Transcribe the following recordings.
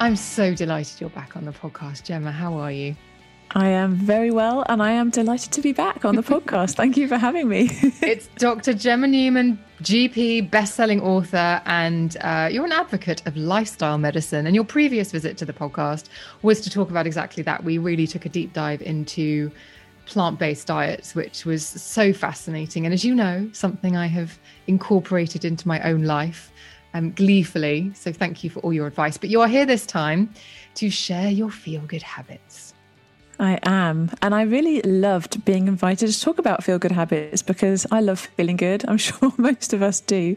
I'm so delighted you're back on the podcast, Gemma. How are you? I am very well, and I am delighted to be back on the podcast. Thank you for having me. it's Dr. Gemma Newman, GP, best-selling author, and uh, you're an advocate of lifestyle medicine. And your previous visit to the podcast was to talk about exactly that. We really took a deep dive into plant-based diets, which was so fascinating. And as you know, something I have incorporated into my own life um, gleefully. So thank you for all your advice. But you are here this time to share your feel-good habits. I am. And I really loved being invited to talk about feel good habits because I love feeling good. I'm sure most of us do.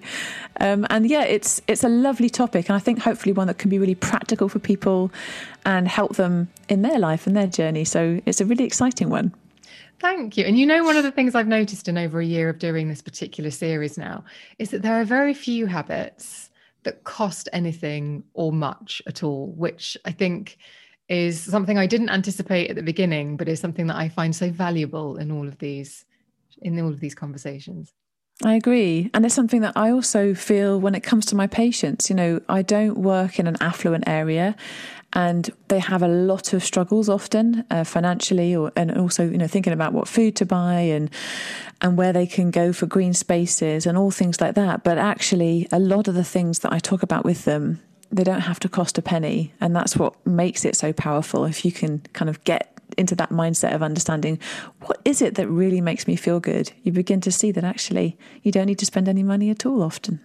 Um, and yeah, it's it's a lovely topic. And I think hopefully one that can be really practical for people and help them in their life and their journey. So it's a really exciting one. Thank you. And you know, one of the things I've noticed in over a year of doing this particular series now is that there are very few habits that cost anything or much at all, which I think is something I didn't anticipate at the beginning, but is something that I find so valuable in all of these in all of these conversations. I agree. And it's something that I also feel when it comes to my patients. You know, I don't work in an affluent area and they have a lot of struggles often uh, financially or and also you know thinking about what food to buy and and where they can go for green spaces and all things like that. But actually a lot of the things that I talk about with them they don't have to cost a penny. And that's what makes it so powerful if you can kind of get into that mindset of understanding what is it that really makes me feel good? You begin to see that actually you don't need to spend any money at all often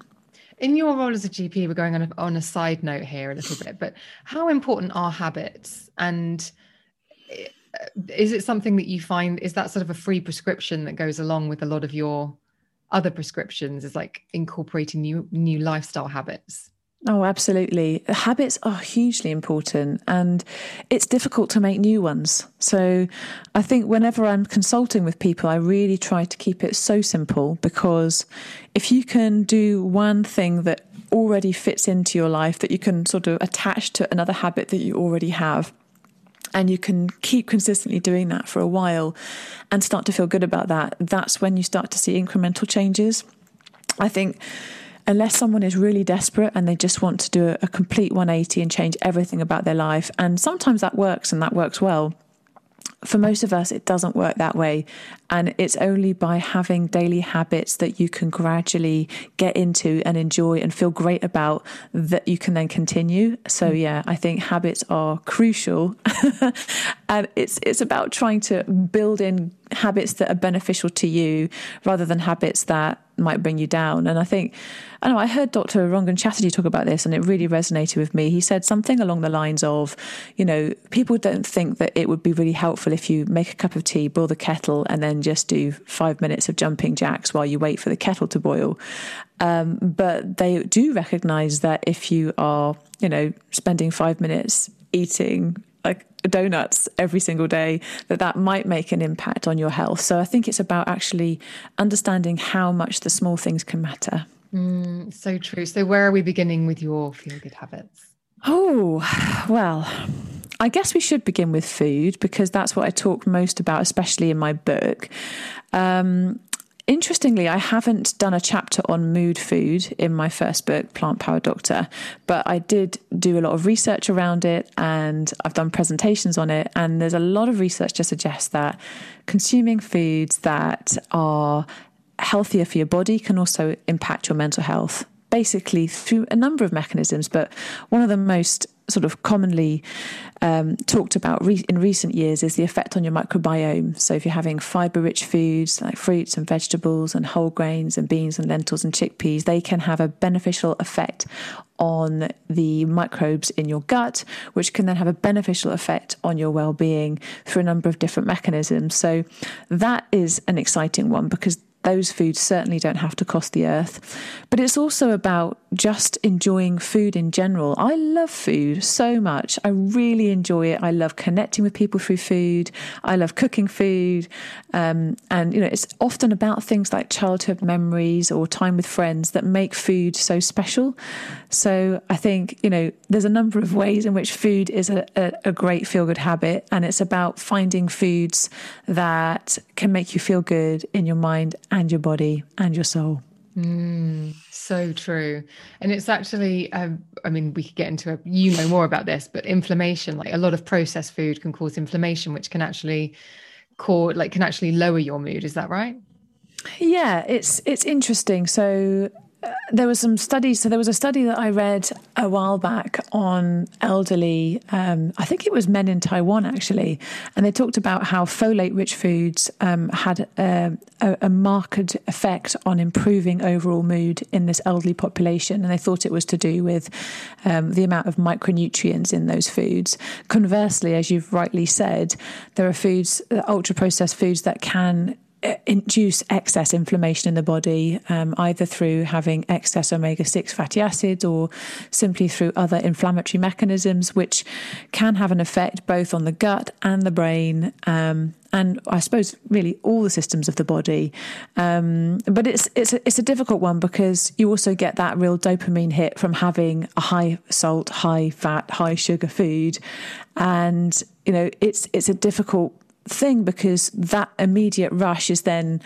in your role as a GP, we're going on a, on a side note here a little bit, but how important are habits? And eh, is it something that you find is that sort of a free prescription that goes along with a lot of your other prescriptions? Is like incorporating new new lifestyle habits? Oh, absolutely. Habits are hugely important and it's difficult to make new ones. So I think whenever I'm consulting with people, I really try to keep it so simple because if you can do one thing that already fits into your life that you can sort of attach to another habit that you already have, and you can keep consistently doing that for a while and start to feel good about that, that's when you start to see incremental changes. I think unless someone is really desperate and they just want to do a, a complete 180 and change everything about their life, and sometimes that works and that works well for most of us, it doesn't work that way. And it's only by having daily habits that you can gradually get into and enjoy and feel great about that you can then continue. So mm. yeah, I think habits are crucial. and it's it's about trying to build in habits that are beneficial to you rather than habits that might bring you down. And I think, I know I heard Dr. Rangan Chatterjee talk about this and it really resonated with me. He said something along the lines of, you know, people don't think that it would be really helpful if you make a cup of tea, boil the kettle, and then just do five minutes of jumping jacks while you wait for the kettle to boil. Um, but they do recognize that if you are, you know, spending five minutes eating like donuts every single day that that might make an impact on your health. So i think it's about actually understanding how much the small things can matter. Mm, so true. So where are we beginning with your feel good habits? Oh well I guess we should begin with food because that's what I talk most about, especially in my book. Um, Interestingly, I haven't done a chapter on mood food in my first book, Plant Power Doctor, but I did do a lot of research around it and I've done presentations on it. And there's a lot of research to suggest that consuming foods that are healthier for your body can also impact your mental health basically through a number of mechanisms, but one of the most sort of commonly um, talked about re- in recent years is the effect on your microbiome. So if you're having fiber-rich foods like fruits and vegetables and whole grains and beans and lentils and chickpeas, they can have a beneficial effect on the microbes in your gut, which can then have a beneficial effect on your well-being through a number of different mechanisms. So that is an exciting one because those foods certainly don't have to cost the earth. But it's also about just enjoying food in general. I love food so much. I really enjoy it. I love connecting with people through food. I love cooking food. Um, and, you know, it's often about things like childhood memories or time with friends that make food so special. So I think, you know, there's a number of ways in which food is a, a, a great feel good habit. And it's about finding foods that can make you feel good in your mind and your body and your soul. Mm, so true. And it's actually, um, I mean, we could get into a, you know more about this, but inflammation, like a lot of processed food can cause inflammation, which can actually cause, like, can actually lower your mood. Is that right? Yeah, it's it's interesting. So there was some studies. So there was a study that I read a while back on elderly. Um, I think it was men in Taiwan actually, and they talked about how folate-rich foods um, had a, a, a, marked effect on improving overall mood in this elderly population, and they thought it was to do with um, the amount of micronutrients in those foods. Conversely, as you've rightly said, there are foods, ultra-processed foods that can induce excess inflammation in the body, um, either through having excess omega 6 fatty acids or simply through other inflammatory mechanisms, which can have an effect both on the gut and the brain. Um, and I suppose really all the systems of the body, um, but it's it's a, it's a difficult one because you also get that real dopamine hit from having a high salt, high fat, high sugar food, and you know it's it's a difficult thing because that immediate rush is then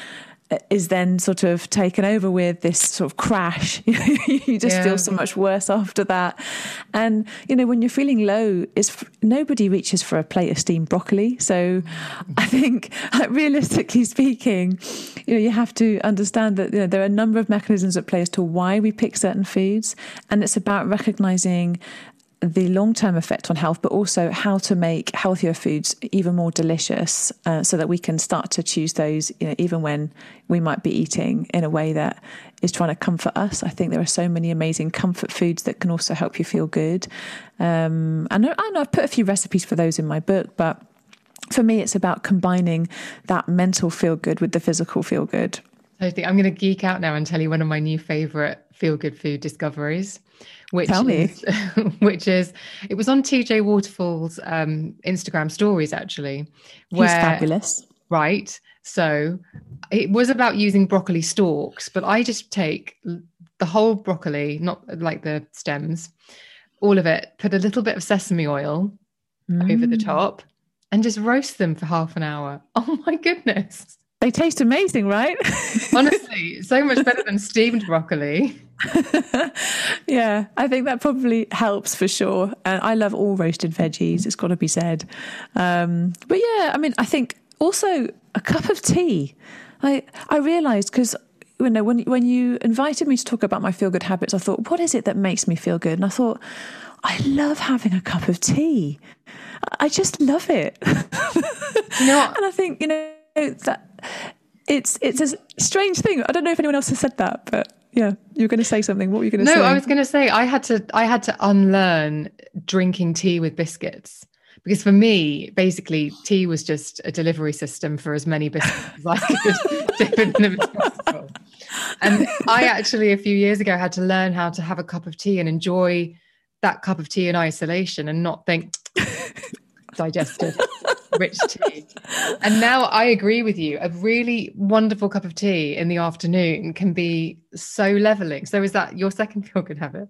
is then sort of taken over with this sort of crash. you just yeah. feel so much worse after that. And you know, when you're feeling low, is nobody reaches for a plate of steamed broccoli. So I think, realistically speaking, you know, you have to understand that you know, there are a number of mechanisms at play as to why we pick certain foods, and it's about recognizing the long term effect on health, but also how to make healthier foods even more delicious uh, so that we can start to choose those, you know, even when we might be eating in a way that is trying to comfort us. I think there are so many amazing comfort foods that can also help you feel good. Um, and I've put a few recipes for those in my book, but for me, it's about combining that mental feel good with the physical feel good. I think I'm going to geek out now and tell you one of my new favorite feel good food discoveries which Tell me. Is, which is it was on TJ Waterfall's um, Instagram stories actually. Where, He's fabulous. Right. So it was about using broccoli stalks, but I just take the whole broccoli, not like the stems, all of it, put a little bit of sesame oil mm. over the mm. top and just roast them for half an hour. Oh my goodness. They taste amazing, right? Honestly, so much better than steamed broccoli. yeah, I think that probably helps for sure. And I love all roasted veggies, it's got to be said. Um, but yeah, I mean, I think also a cup of tea. I I realised because you know when when you invited me to talk about my feel good habits, I thought, what is it that makes me feel good? And I thought, I love having a cup of tea. I just love it. You know, and I think you know that it's it's a strange thing. I don't know if anyone else has said that, but yeah, you were going to say something. What were you going to no, say? No, I was going to say I had to I had to unlearn drinking tea with biscuits because for me, basically, tea was just a delivery system for as many biscuits as I could dip in them as possible. And I actually, a few years ago, had to learn how to have a cup of tea and enjoy that cup of tea in isolation and not think digested rich tea. And now I agree with you. A really wonderful cup of tea in the afternoon can be so leveling. So is that your second feel good habit?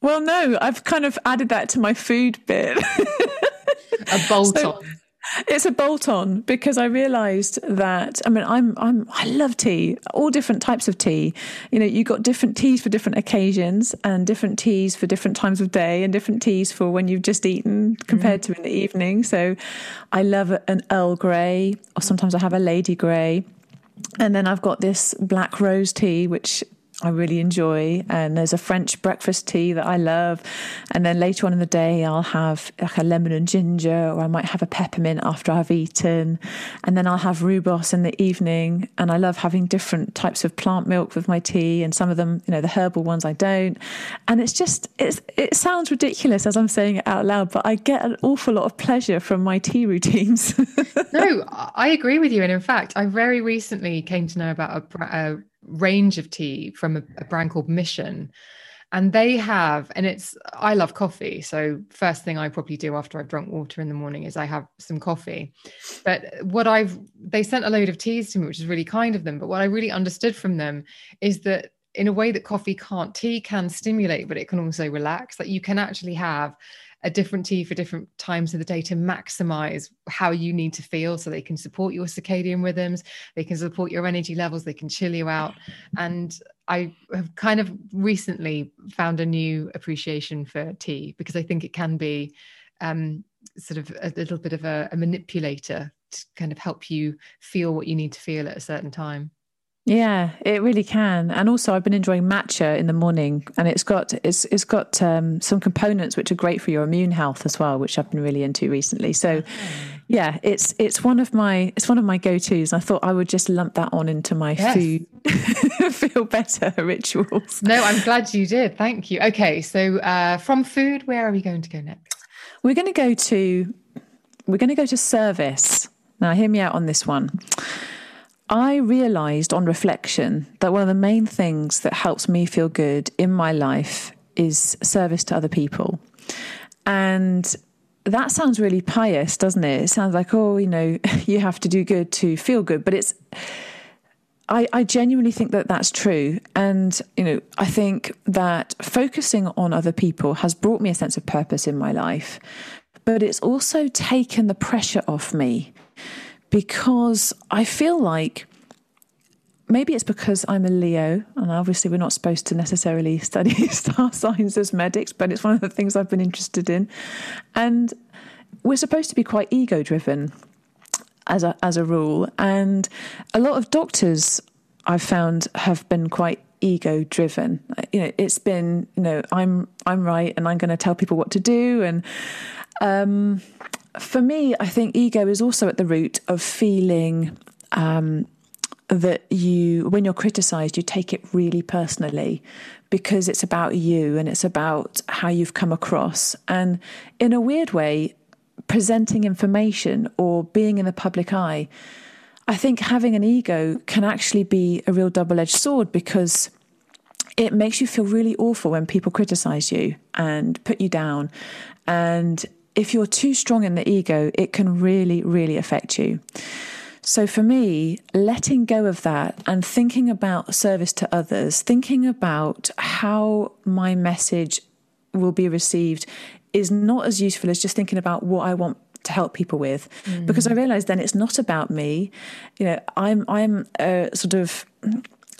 Well, no, I've kind of added that to my food bit. a bolt so, on it's a bolt on because I realized that I mean I'm I'm I love tea, all different types of tea. You know, you got different teas for different occasions and different teas for different times of day and different teas for when you've just eaten compared mm. to in the evening. So I love an Earl Grey or sometimes I have a Lady Grey. And then I've got this black rose tea which I really enjoy. And there's a French breakfast tea that I love. And then later on in the day, I'll have like a lemon and ginger, or I might have a peppermint after I've eaten. And then I'll have rooibos in the evening. And I love having different types of plant milk with my tea. And some of them, you know, the herbal ones I don't. And it's just, it's, it sounds ridiculous as I'm saying it out loud, but I get an awful lot of pleasure from my tea routines. no, I agree with you. And in fact, I very recently came to know about a, a range of tea from a, a brand called Mission. And they have and it's i love coffee. So first thing i probably do after i've drunk water in the morning is i have some coffee. But what i've they sent a load of teas to me which is really kind of them. But what i really understood from them is that in a way that coffee can't tea can stimulate but it can also relax. That you can actually have a different tea for different times of the day to maximize how you need to feel so they can support your circadian rhythms they can support your energy levels they can chill you out. And i have kind of recently found a new appreciation for tea because i think it can be um, sort of a little bit of a, a manipulator to kind of help you feel what you need to feel at a certain time yeah, it really can. And also, I've been enjoying matcha in the morning, and it's got it's it's got um, some components which are great for your immune health as well, which I've been really into recently. So, yeah, it's it's one of my it's one of my go tos. I thought I would just lump that on into my yes. food feel better rituals. No, I'm glad you did. Thank you. Okay, so uh, from food, where are we going to go next? We're going to go to we're going to go to service. Now, hear me out on this one. I realized on reflection that one of the main things that helps me feel good in my life is service to other people. And that sounds really pious, doesn't it? It sounds like, oh, you know, you have to do good to feel good. But it's, I, I genuinely think that that's true. And, you know, I think that focusing on other people has brought me a sense of purpose in my life. But it's also taken the pressure off me because I feel like maybe it's because I'm a Leo, and obviously we're not supposed to necessarily study star signs as medics, but it's one of the things I've been interested in. And we're supposed to be quite ego driven as a, as a rule. And a lot of doctors I've found have been quite ego driven. You know, it's been, you know, I'm I'm right and I'm going to tell people what to do and um for me, I think ego is also at the root of feeling um, that you, when you're criticized, you take it really personally because it's about you and it's about how you've come across. And in a weird way, presenting information or being in the public eye, I think having an ego can actually be a real double edged sword because it makes you feel really awful when people criticize you and put you down. And if you're too strong in the ego, it can really, really affect you. So for me, letting go of that and thinking about service to others, thinking about how my message will be received is not as useful as just thinking about what I want to help people with mm. because I realize then it's not about me you know I'm I'm a sort of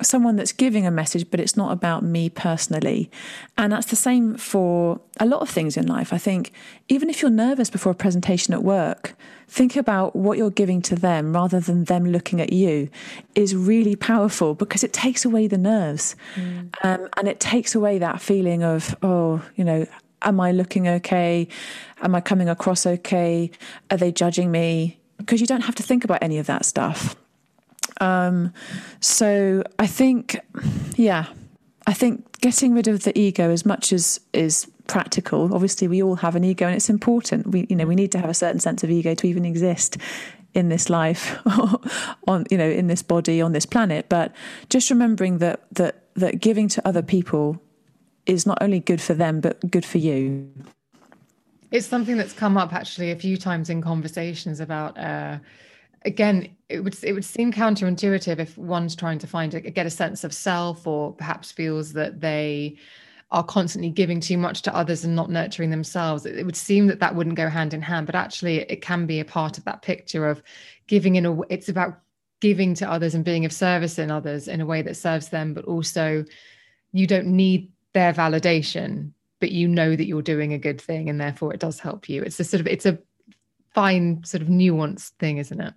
someone that's giving a message, but it's not about me personally. And that's the same for a lot of things in life. I think even if you're nervous before a presentation at work, think about what you're giving to them rather than them looking at you is really powerful because it takes away the nerves mm. um, and it takes away that feeling of, oh, you know, am I looking okay? Am I coming across okay? Are they judging me? Because you don't have to think about any of that stuff. Um, so I think, yeah, I think getting rid of the ego as much as is practical. Obviously, we all have an ego, and it's important. We, you know, we need to have a certain sense of ego to even exist in this life, on you know, in this body, on this planet. But just remembering that that that giving to other people is not only good for them, but good for you. It's something that's come up actually a few times in conversations about. Uh, again it would it would seem counterintuitive if one's trying to find a, get a sense of self or perhaps feels that they are constantly giving too much to others and not nurturing themselves. It, would seem that that wouldn't go hand in hand but actually it can be a part of that picture of giving in a it's about giving to others and being of service in others in a way that serves them but also you don't need their validation but you know that you're doing a good thing and therefore it does help you. It's a sort of it's a fine sort of nuanced thing isn't it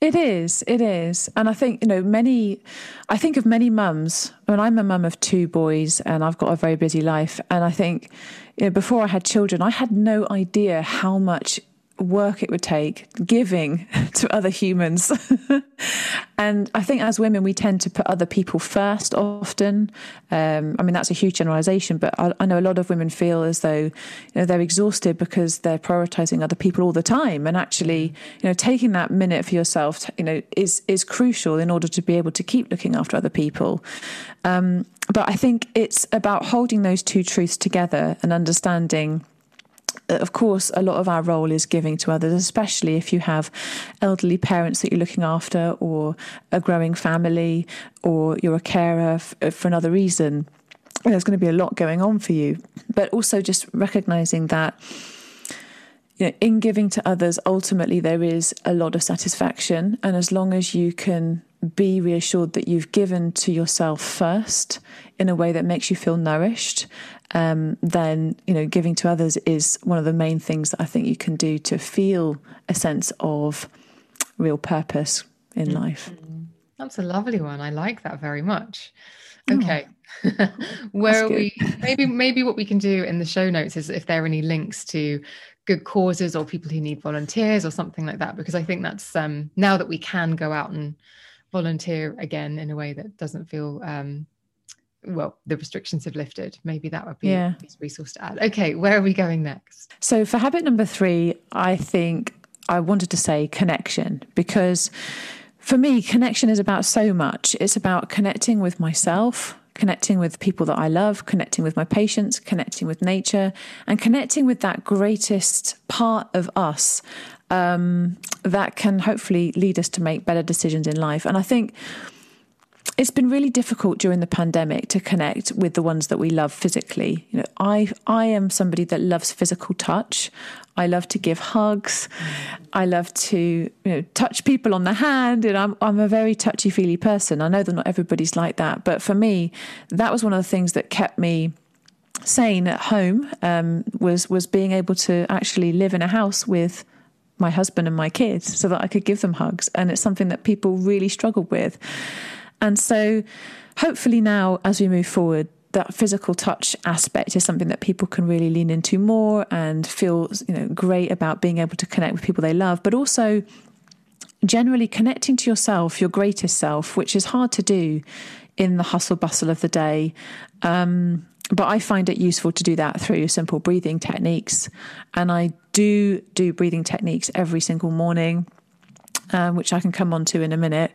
It is, it is. And I think, you know, many, I think of many mums. I mean, I'm a mum of two boys and I've got a very busy life. And I think, you know, before I had children, I had no idea how much work it would take giving to other humans. and I think as women, we tend to put other people first often. Um, I mean, that's a huge generalization, but I, I, know a lot of women feel as though you know, they're exhausted because they're prioritizing other people all the time. And actually, you know, taking that minute for yourself, you know, is, is crucial in order to be able to keep looking after other people. Um, but I think it's about holding those two truths together and understanding Uh, of course, a lot of our role is giving to others, especially if you have elderly parents that you're looking after, or a growing family, or you're a carer f- uh, for another reason. There's going to be a lot going on for you. But also just recognizing that you know, in giving to others, ultimately there is a lot of satisfaction. And as long as you can be reassured that you've given to yourself first in a way that makes you feel nourished um, then you know giving to others is one of the main things that I think you can do to feel a sense of real purpose in mm-hmm. life. That's a lovely one. I like that very much. Oh. Okay. Oh, Where are we? Maybe maybe what we can do in the show notes is if there are any links to good causes or people who need volunteers or something like that, because I think that's um, now that we can go out and volunteer again in a way that doesn't feel um, well, the restrictions have lifted. Maybe that would be yeah. a resource to add. Okay, where are we going next? So for habit number three, I think I wanted to say connection because for me, connection is about so much. It's about connecting with myself, connecting with people that I love, connecting with my patients, connecting with nature, and connecting with that greatest part of us um, that can hopefully lead us to make better decisions in life. And I think it's been really difficult during the pandemic to connect with the ones that we love physically. You know, I I am somebody that loves physical touch. I love to give hugs. I love to you know touch people on the hand, and I'm I'm a very touchy feely person. I know that not everybody's like that, but for me, that was one of the things that kept me sane at home. Um, was was being able to actually live in a house with my husband and my kids, so that I could give them hugs, and it's something that people really struggled with. And so, hopefully, now as we move forward, that physical touch aspect is something that people can really lean into more and feel you know great about being able to connect with people they love, but also generally connecting to yourself, your greatest self, which is hard to do in the hustle bustle of the day. Um, but I find it useful to do that through simple breathing techniques. And I do do breathing techniques every single morning, um, which I can come on to in a minute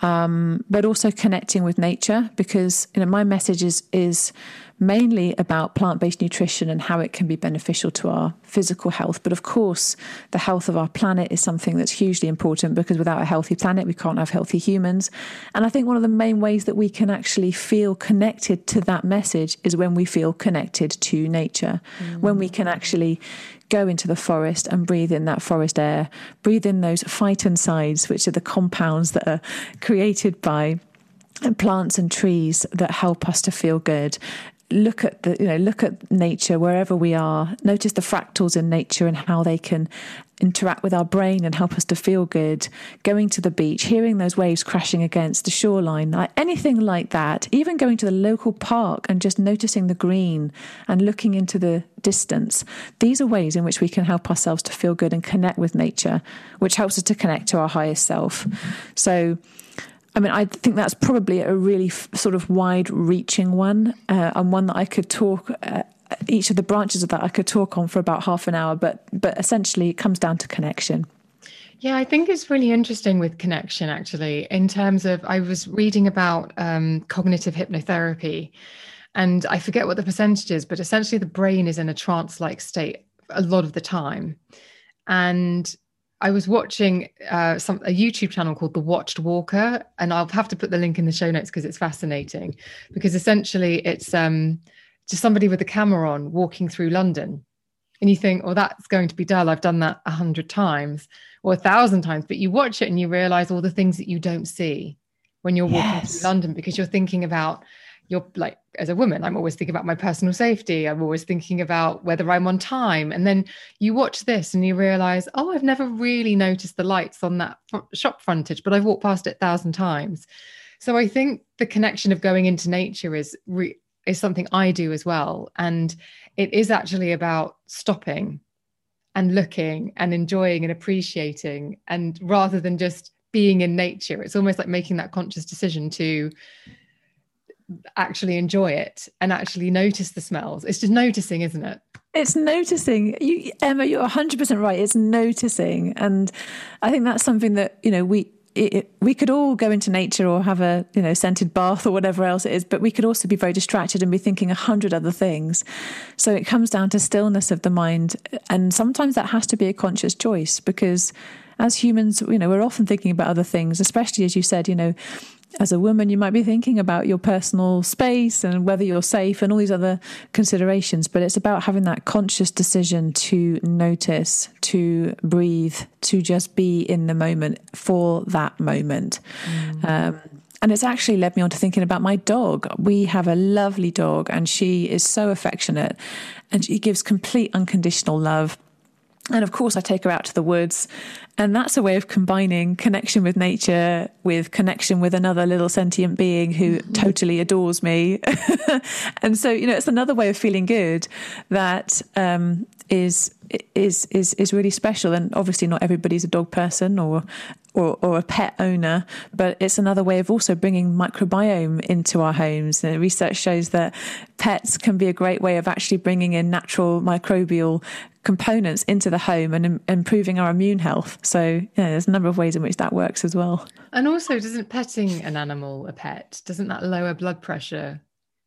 um, but also connecting with nature because you know my message is is mainly about plant based nutrition and how it can be beneficial to our physical health. But of course, the health of our planet is something that's hugely important because without a healthy planet, we can't have healthy humans. And I think one of the main ways that we can actually feel connected to that message is when we feel connected to nature, mm. when we can actually go into the forest and breathe in that forest air, breathe in those phytoncides, which are the compounds that are created by plants and trees that help us to feel good look at the you know look at nature wherever we are. Notice the fractals in nature and how they can interact with our brain and help us to feel good. Going to the beach hearing those waves crashing against the shoreline anything like that. Even going to the local park and just noticing the green and looking into the distance. These are ways in which we can help ourselves to feel good and connect with nature which helps us to connect to our highest self. So I mean, I think that's probably a really f- sort of wide reaching one, uh, and one that I could talk. Uh, each of the branches of that I could talk on for about half an hour, but but essentially it comes down to connection. Yeah, I think it's really interesting with connection actually, in terms of I was reading about um, cognitive hypnotherapy, and I forget what the percentage is, but essentially the brain is in a trance like state a lot of the time. And I was watching uh, some a YouTube channel called The Watched Walker, and I'll have to put the link in the show notes because it's fascinating. Because essentially, it's um, just somebody with a camera on walking through London, and you think, "Oh, that's going to be dull. I've done that a hundred times or a thousand times." But you watch it and you realize all the things that you don't see when you're walking yes. through London because you're thinking about you're like as a woman i'm always thinking about my personal safety. I'm always thinking about whether i'm on time. And then you watch this and you realize oh i've never really noticed the lights on that shop frontage but i've walked past it a thousand times. So i think the connection of going into nature is re- is something i do as well. And it is actually about stopping and looking and enjoying and appreciating and rather than just being in nature it's almost like making that conscious decision to actually enjoy it and actually notice the smells. It's just noticing, isn't it? It's noticing. You, Emma, you're 100% right. It's noticing. And I think that's something that, you know, we, it, we could all go into nature or have a you know scented bath or whatever else it is but we could also be very distracted and be thinking a hundred other things so it comes down to stillness of the mind and sometimes that has to be a conscious choice because as humans you know we're often thinking about other things especially as you said you know as a woman, you might be thinking about your personal space and whether you're safe and all these other considerations. But it's about having that conscious decision to notice, to breathe, to just be in the moment for that moment. Mm. Um, and it's actually led me on to thinking about my dog. We have a lovely dog, and she is so affectionate and she gives complete unconditional love. And of course, I take her out to the woods and that's a way of combining connection with nature with connection with another little sentient being who mm-hmm. totally adores me. and so, you know, it's another way of feeling good that um, is is is is really special. And obviously, not everybody's a dog person or or, or a pet owner, but it's another way of also bringing microbiome into our homes. And research shows that pets can be a great way of actually bringing in natural microbial components into the home and Im- improving our immune health. So, yeah, there's a number of ways in which that works as well. And also, doesn't petting an animal a pet, doesn't that lower blood pressure?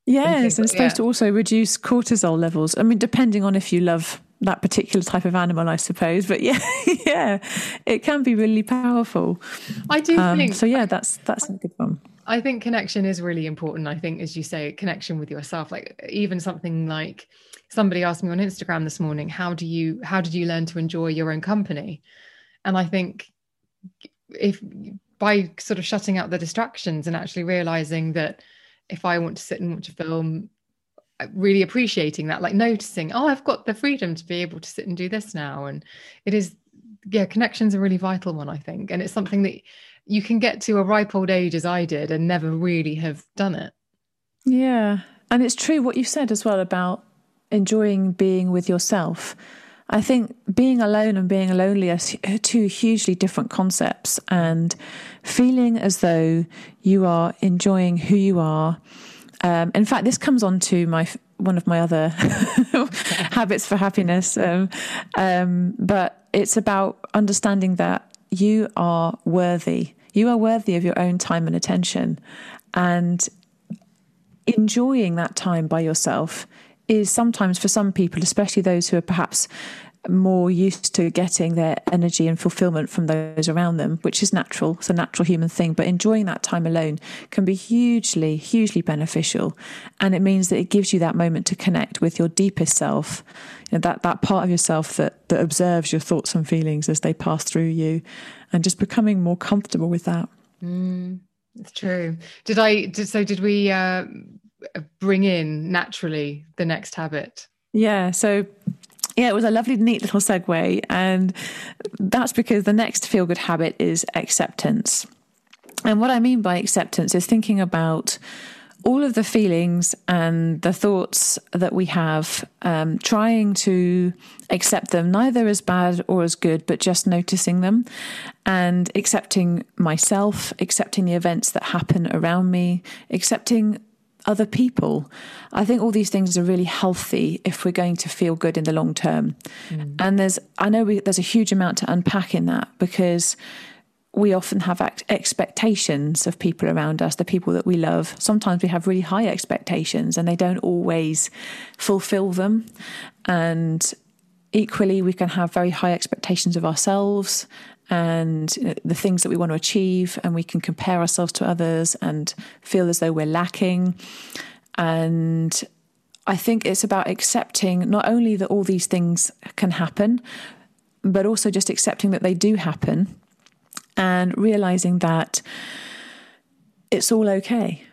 Yes, and it's supposed yeah. to also reduce cortisol levels. I mean, depending on if you love that particular type of animal, I suppose. But yeah, yeah, it can be really powerful. I do um, think so. Yeah, that's that's a good one. I think connection is really important. I think, as you say, connection with yourself. Like even something like somebody asked me on Instagram this morning, how do you how did you learn to enjoy your own company? And I think if by sort of shutting out the distractions and actually realizing that if I want to sit and watch a film, really appreciating that, like noticing, oh, I've got the freedom to be able to sit and do this now. And it is, yeah, connection's a really vital one, I think. And it's something that you can get to a ripe old age as I did and never really have done it. Yeah. And it's true what you said as well about enjoying being with yourself. I think being alone and being lonely are two hugely different concepts, and feeling as though you are enjoying who you are. Um, in fact, this comes on to my one of my other habits for happiness, um, um, but it's about understanding that you are worthy. You are worthy of your own time and attention, and enjoying that time by yourself is sometimes for some people, especially those who are perhaps more used to getting their energy and fulfillment from those around them, which is natural. It's a natural human thing. But enjoying that time alone can be hugely, hugely beneficial. And it means that it gives you that moment to connect with your deepest self, you know, that, that part of yourself that, that observes your thoughts and feelings as they pass through you, and just becoming more comfortable with that. Mm, it's true. Did I, did, so did we, uh, bring in naturally the next habit? Yeah. So yeah, it was a lovely, neat little segue. And that's because the next feel good habit is acceptance. And what I mean by acceptance is thinking about all of the feelings and the thoughts that we have, um, trying to accept them, neither as bad or as good, but just noticing them and accepting myself, accepting the events that happen around me, accepting other people. I think all these things are really healthy if we're going to feel good in the long term. Mm. And there's, I know we, there's a huge amount to unpack in that because we often have expectations of people around us, the people that we love. Sometimes we have really high expectations and they don't always fulfill them. And equally, we can have very high expectations of ourselves and the things that we want to achieve, and we can compare ourselves to others and feel as though we're lacking. And I think it's about accepting not only that all these things can happen, but also just accepting that they do happen and realizing that it's all okay.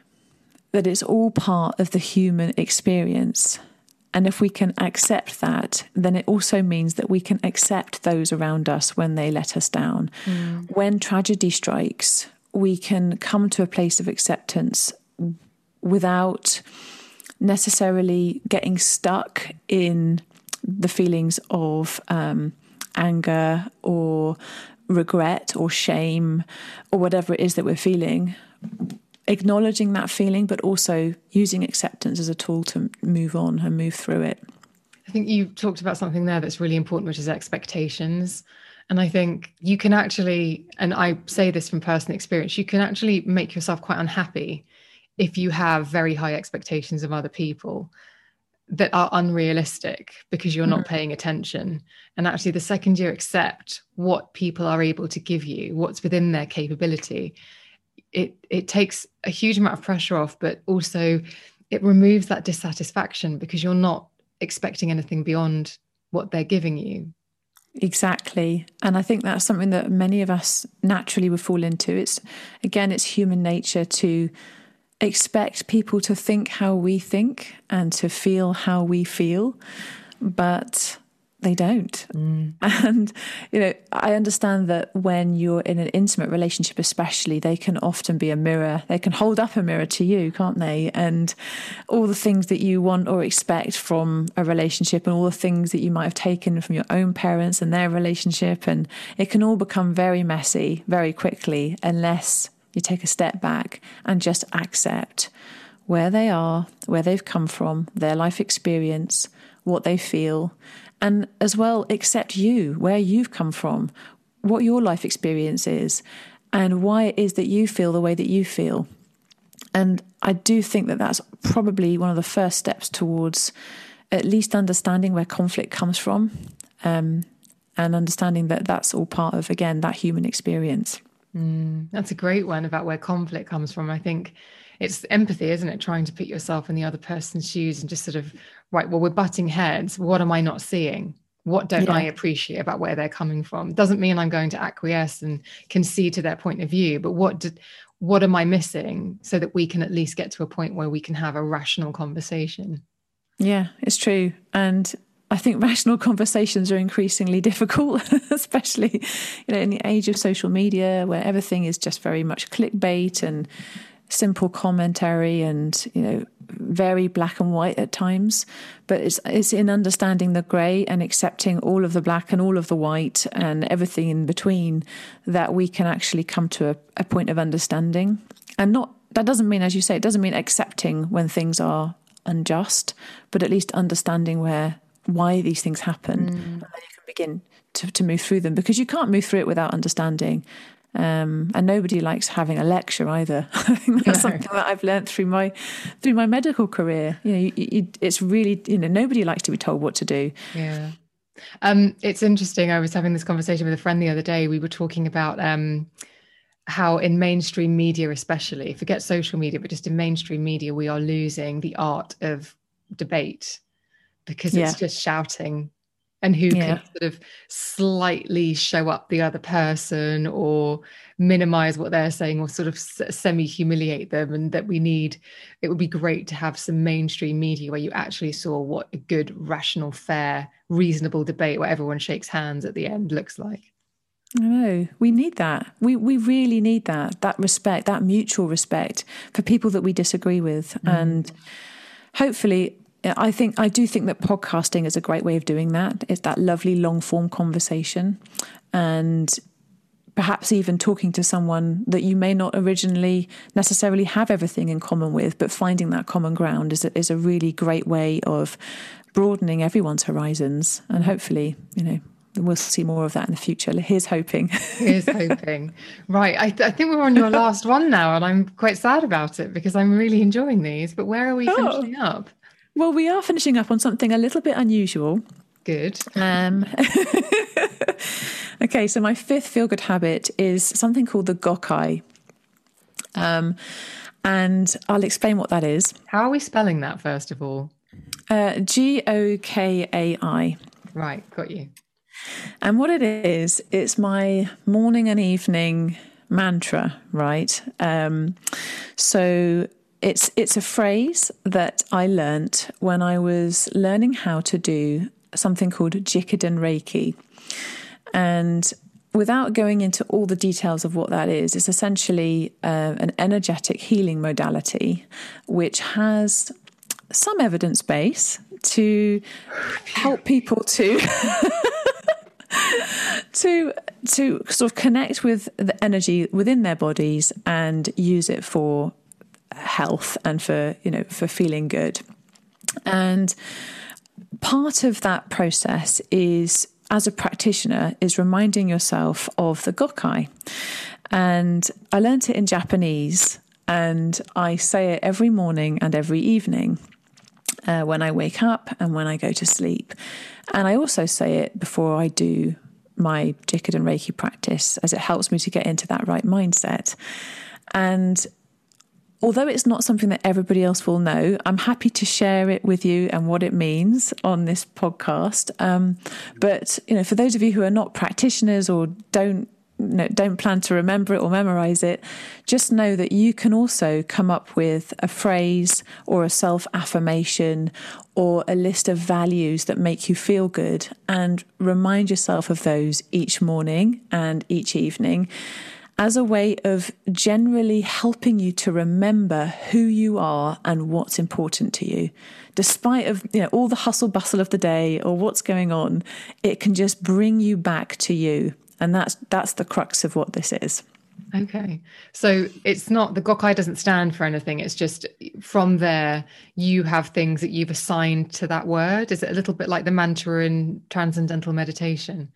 that it's all part of the human experience. And if we can accept that, then it also means that we can accept those around us when they let us down. Mm. When tragedy strikes, we can come to a place of acceptance without necessarily getting stuck in the feelings of um, anger or regret or shame or whatever it is that we're feeling acknowledging that feeling, but also using acceptance as a tool to move on and move through it. I think you talked about something there that's really important, which is expectations. And I think you can actually, and I say this from personal experience, you can actually make yourself quite unhappy if you have very high expectations of other people that are unrealistic because you're not mm. paying attention. And actually, the second you accept what people are able to give you, what's within their capability, it it takes a huge amount of pressure off, but also it removes that dissatisfaction because you're not expecting anything beyond what they're giving you. Exactly. And I think that's something that many of us naturally would fall into. It's again, it's human nature to expect people to think how we think and to feel how we feel. But they don't. Mm. And, you know, I understand that when you're in an intimate relationship, especially, they can often be a mirror. They can hold up a mirror to you, can't they? And all the things that you want or expect from a relationship and all the things that you might have taken from your own parents and their relationship. And it can all become very messy very quickly unless you take a step back and just accept where they are, where they've come from, their life experience, what they feel and as well accept you, where you've come from, what your life experience is, and why it is that you feel the way that you feel. And I do think that that's probably one of the first steps towards at least understanding where conflict comes from um, and understanding that that's all part of, again, that human experience. Mm, that's a great one about where conflict comes from. I think it's empathy, isn't it? Trying to put yourself in the other person's shoes and just sort of, right, well, we're butting heads. What am I not seeing? What don't yeah. I appreciate about where they're coming from? Doesn't mean I'm going to acquiesce and concede to their point of view, but what did what am I missing so that we can at least get to a point where we can have a rational conversation? Yeah, it's true. And I think rational conversations are increasingly difficult, especially you know in the age of social media where everything is just very much clickbait and simple commentary and you know very black and white at times but it's it's in understanding the gray and accepting all of the black and all of the white and everything in between that we can actually come to a, a point of understanding and not that doesn't mean as you say it doesn't mean accepting when things are unjust but at least understanding where why these things happen mm. and then you can begin to, to move through them because you can't move through it without understanding um, and nobody likes having a lecture either. I think that's no. something that I've learned through my through my medical career. You know, you, you, it's really you know nobody likes to be told what to do. Yeah, um, it's interesting. I was having this conversation with a friend the other day. We were talking about um, how in mainstream media, especially forget social media, but just in mainstream media, we are losing the art of debate because it's just shouting and who yeah. can sort of slightly show up the other person or minimize what they're saying or sort of semi humiliate them and that we need it would be great to have some mainstream media where you actually saw what a good rational fair reasonable debate where everyone shakes hands at the end looks like no, we need that. We we really need that. That respect, that mutual respect for people that we disagree with, mm. and hopefully I think I do think that podcasting is a great way of doing that. It's that lovely long form conversation, and perhaps even talking to someone that you may not originally necessarily have everything in common with, but finding that common ground is a, is a really great way of broadening everyone's horizons, and hopefully, you know, we'll see more of that in the future. Here's hoping. Here's hoping. Right. I, th- I, think we're on your last one now, and I'm quite sad about it because I'm really enjoying these. But where are we oh. finishing up? Well, we are finishing up on something a little bit unusual. Good. Um, okay, so my fifth feel good habit is something called the Gokai. Um, and I'll explain what that is. How are we spelling that, first of all? Uh, G O K A I. Right, got you. And what it is, it's my morning and evening mantra, right? Um, so it's it's a phrase that I learnt when I was learning how to do something called Jikiden Reiki. And without going into all the details of what that is, it's essentially uh, an energetic healing modality which has some evidence base to help people to to to sort of connect with the energy within their bodies and use it for health and for you know for feeling good. And part of that process is as a practitioner is reminding yourself of the gokai. And i learned it in japanese and i say it every morning and every evening uh, when i wake up and when i go to sleep. And i also say it before i do my Jikiden Reiki practice as it helps me to get into that right mindset. And although it's not something that everybody else will know, I'm happy to share it with you and what it means on this podcast. Um, but you know, for those of you who are not practitioners or don't don't plan to remember it or memorize it, just know that you can also come up with a phrase or a self affirmation or a list of values that make you feel good and remind yourself of those each morning and each evening as a way of generally helping you to remember who you are and what's important to you. Despite of you know all the hustle bustle of the day or what's going on, it can just bring you back to you. And that's that's the crux of what this is. Okay. So it's not the Gokai doesn't stand for anything. It's just from there you have things that you've assigned to that word. Is it a little bit like the mantra in transcendental meditation?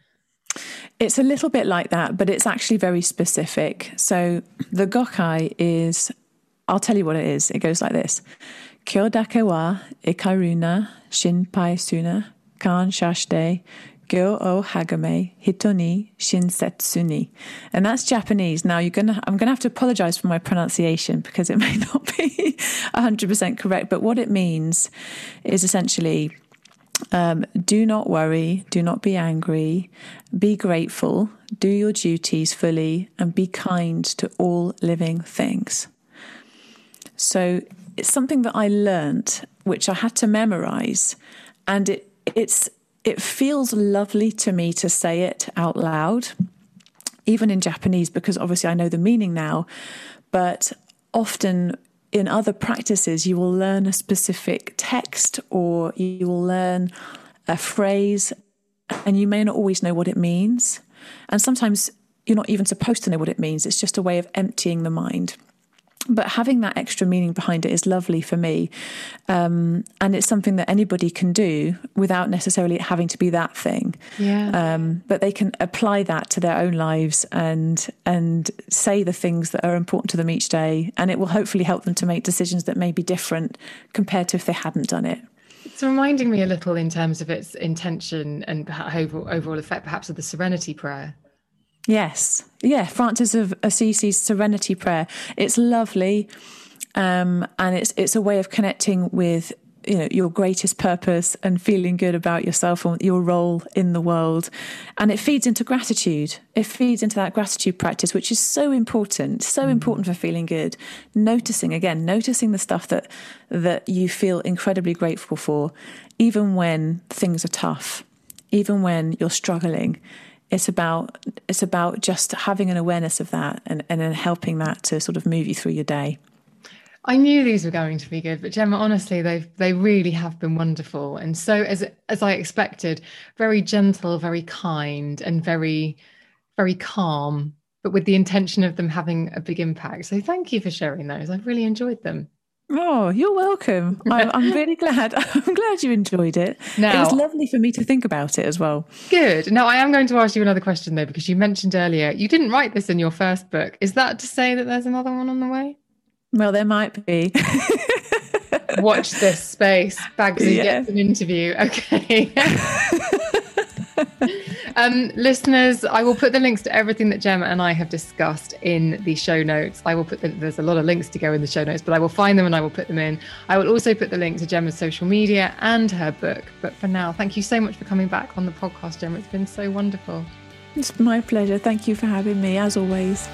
It's a little bit like that, but it's actually very specific. So the Gokai is, I'll tell you what it is. It goes like this Kyo dake wa ikaruna shinpai suna kan shashite Gyo o hagame hitoni shinsetsuni. And that's Japanese. Now you're gonna I'm gonna have to apologize for my pronunciation because it may not be 100% correct, but what it means is essentially um, do not worry, do not be angry, be grateful, do your duties fully, and be kind to all living things. So it's something that I learnt, which I had to memorize, and it it's it feels lovely to me to say it out loud, even in Japanese, because obviously I know the meaning now. But often in other practices, you will learn a specific text or you will learn a phrase, and you may not always know what it means. And sometimes you're not even supposed to know what it means, it's just a way of emptying the mind but having that extra meaning behind it is lovely for me. Um, and it's something that anybody can do without necessarily having to be that thing. Yeah. Um, but they can apply that to their own lives and and say the things that are important to them each day. And it will hopefully help them to make decisions that may be different compared to if they hadn't done it. It's reminding me a little in terms of its intention and overall effect, perhaps of the Serenity Prayer. Yes. Yeah. Francis of Assisi's Serenity Prayer. It's lovely. Um, and it's it's a way of connecting with you know your greatest purpose and feeling good about yourself and your role in the world and it feeds into gratitude it feeds into that gratitude practice which is so important so mm. important for feeling good noticing again noticing the stuff that that you feel incredibly grateful for even when things are tough even when you're struggling it's about it's about just having an awareness of that and, and then helping that to sort of move you through your day. I knew these were going to be good, but Gemma, honestly, they they really have been wonderful, and so as as I expected, very gentle, very kind, and very very calm, but with the intention of them having a big impact. So thank you for sharing those. I've really enjoyed them. Oh, you're welcome. I, am really glad. I'm glad you enjoyed it. Now, it was lovely for me to think about it as well. Good. Now, I am going to ask you another question though, because you mentioned earlier you didn't write this in your first book. Is that to say that there's another one on the way? Well, there might be. Watch this space. Bagsy yeah. gets an interview. Okay. Um, listeners, I will put the links to everything that Gemma and I have discussed in the show notes. I will put the, there's a lot of links to go in the show notes, but I will find them and I will put them in. I will also put the link to Gemma's social media and her book. But for now, thank you so much for coming back on the podcast, Gemma. It's been so wonderful. It's my pleasure. Thank you for having me, as always.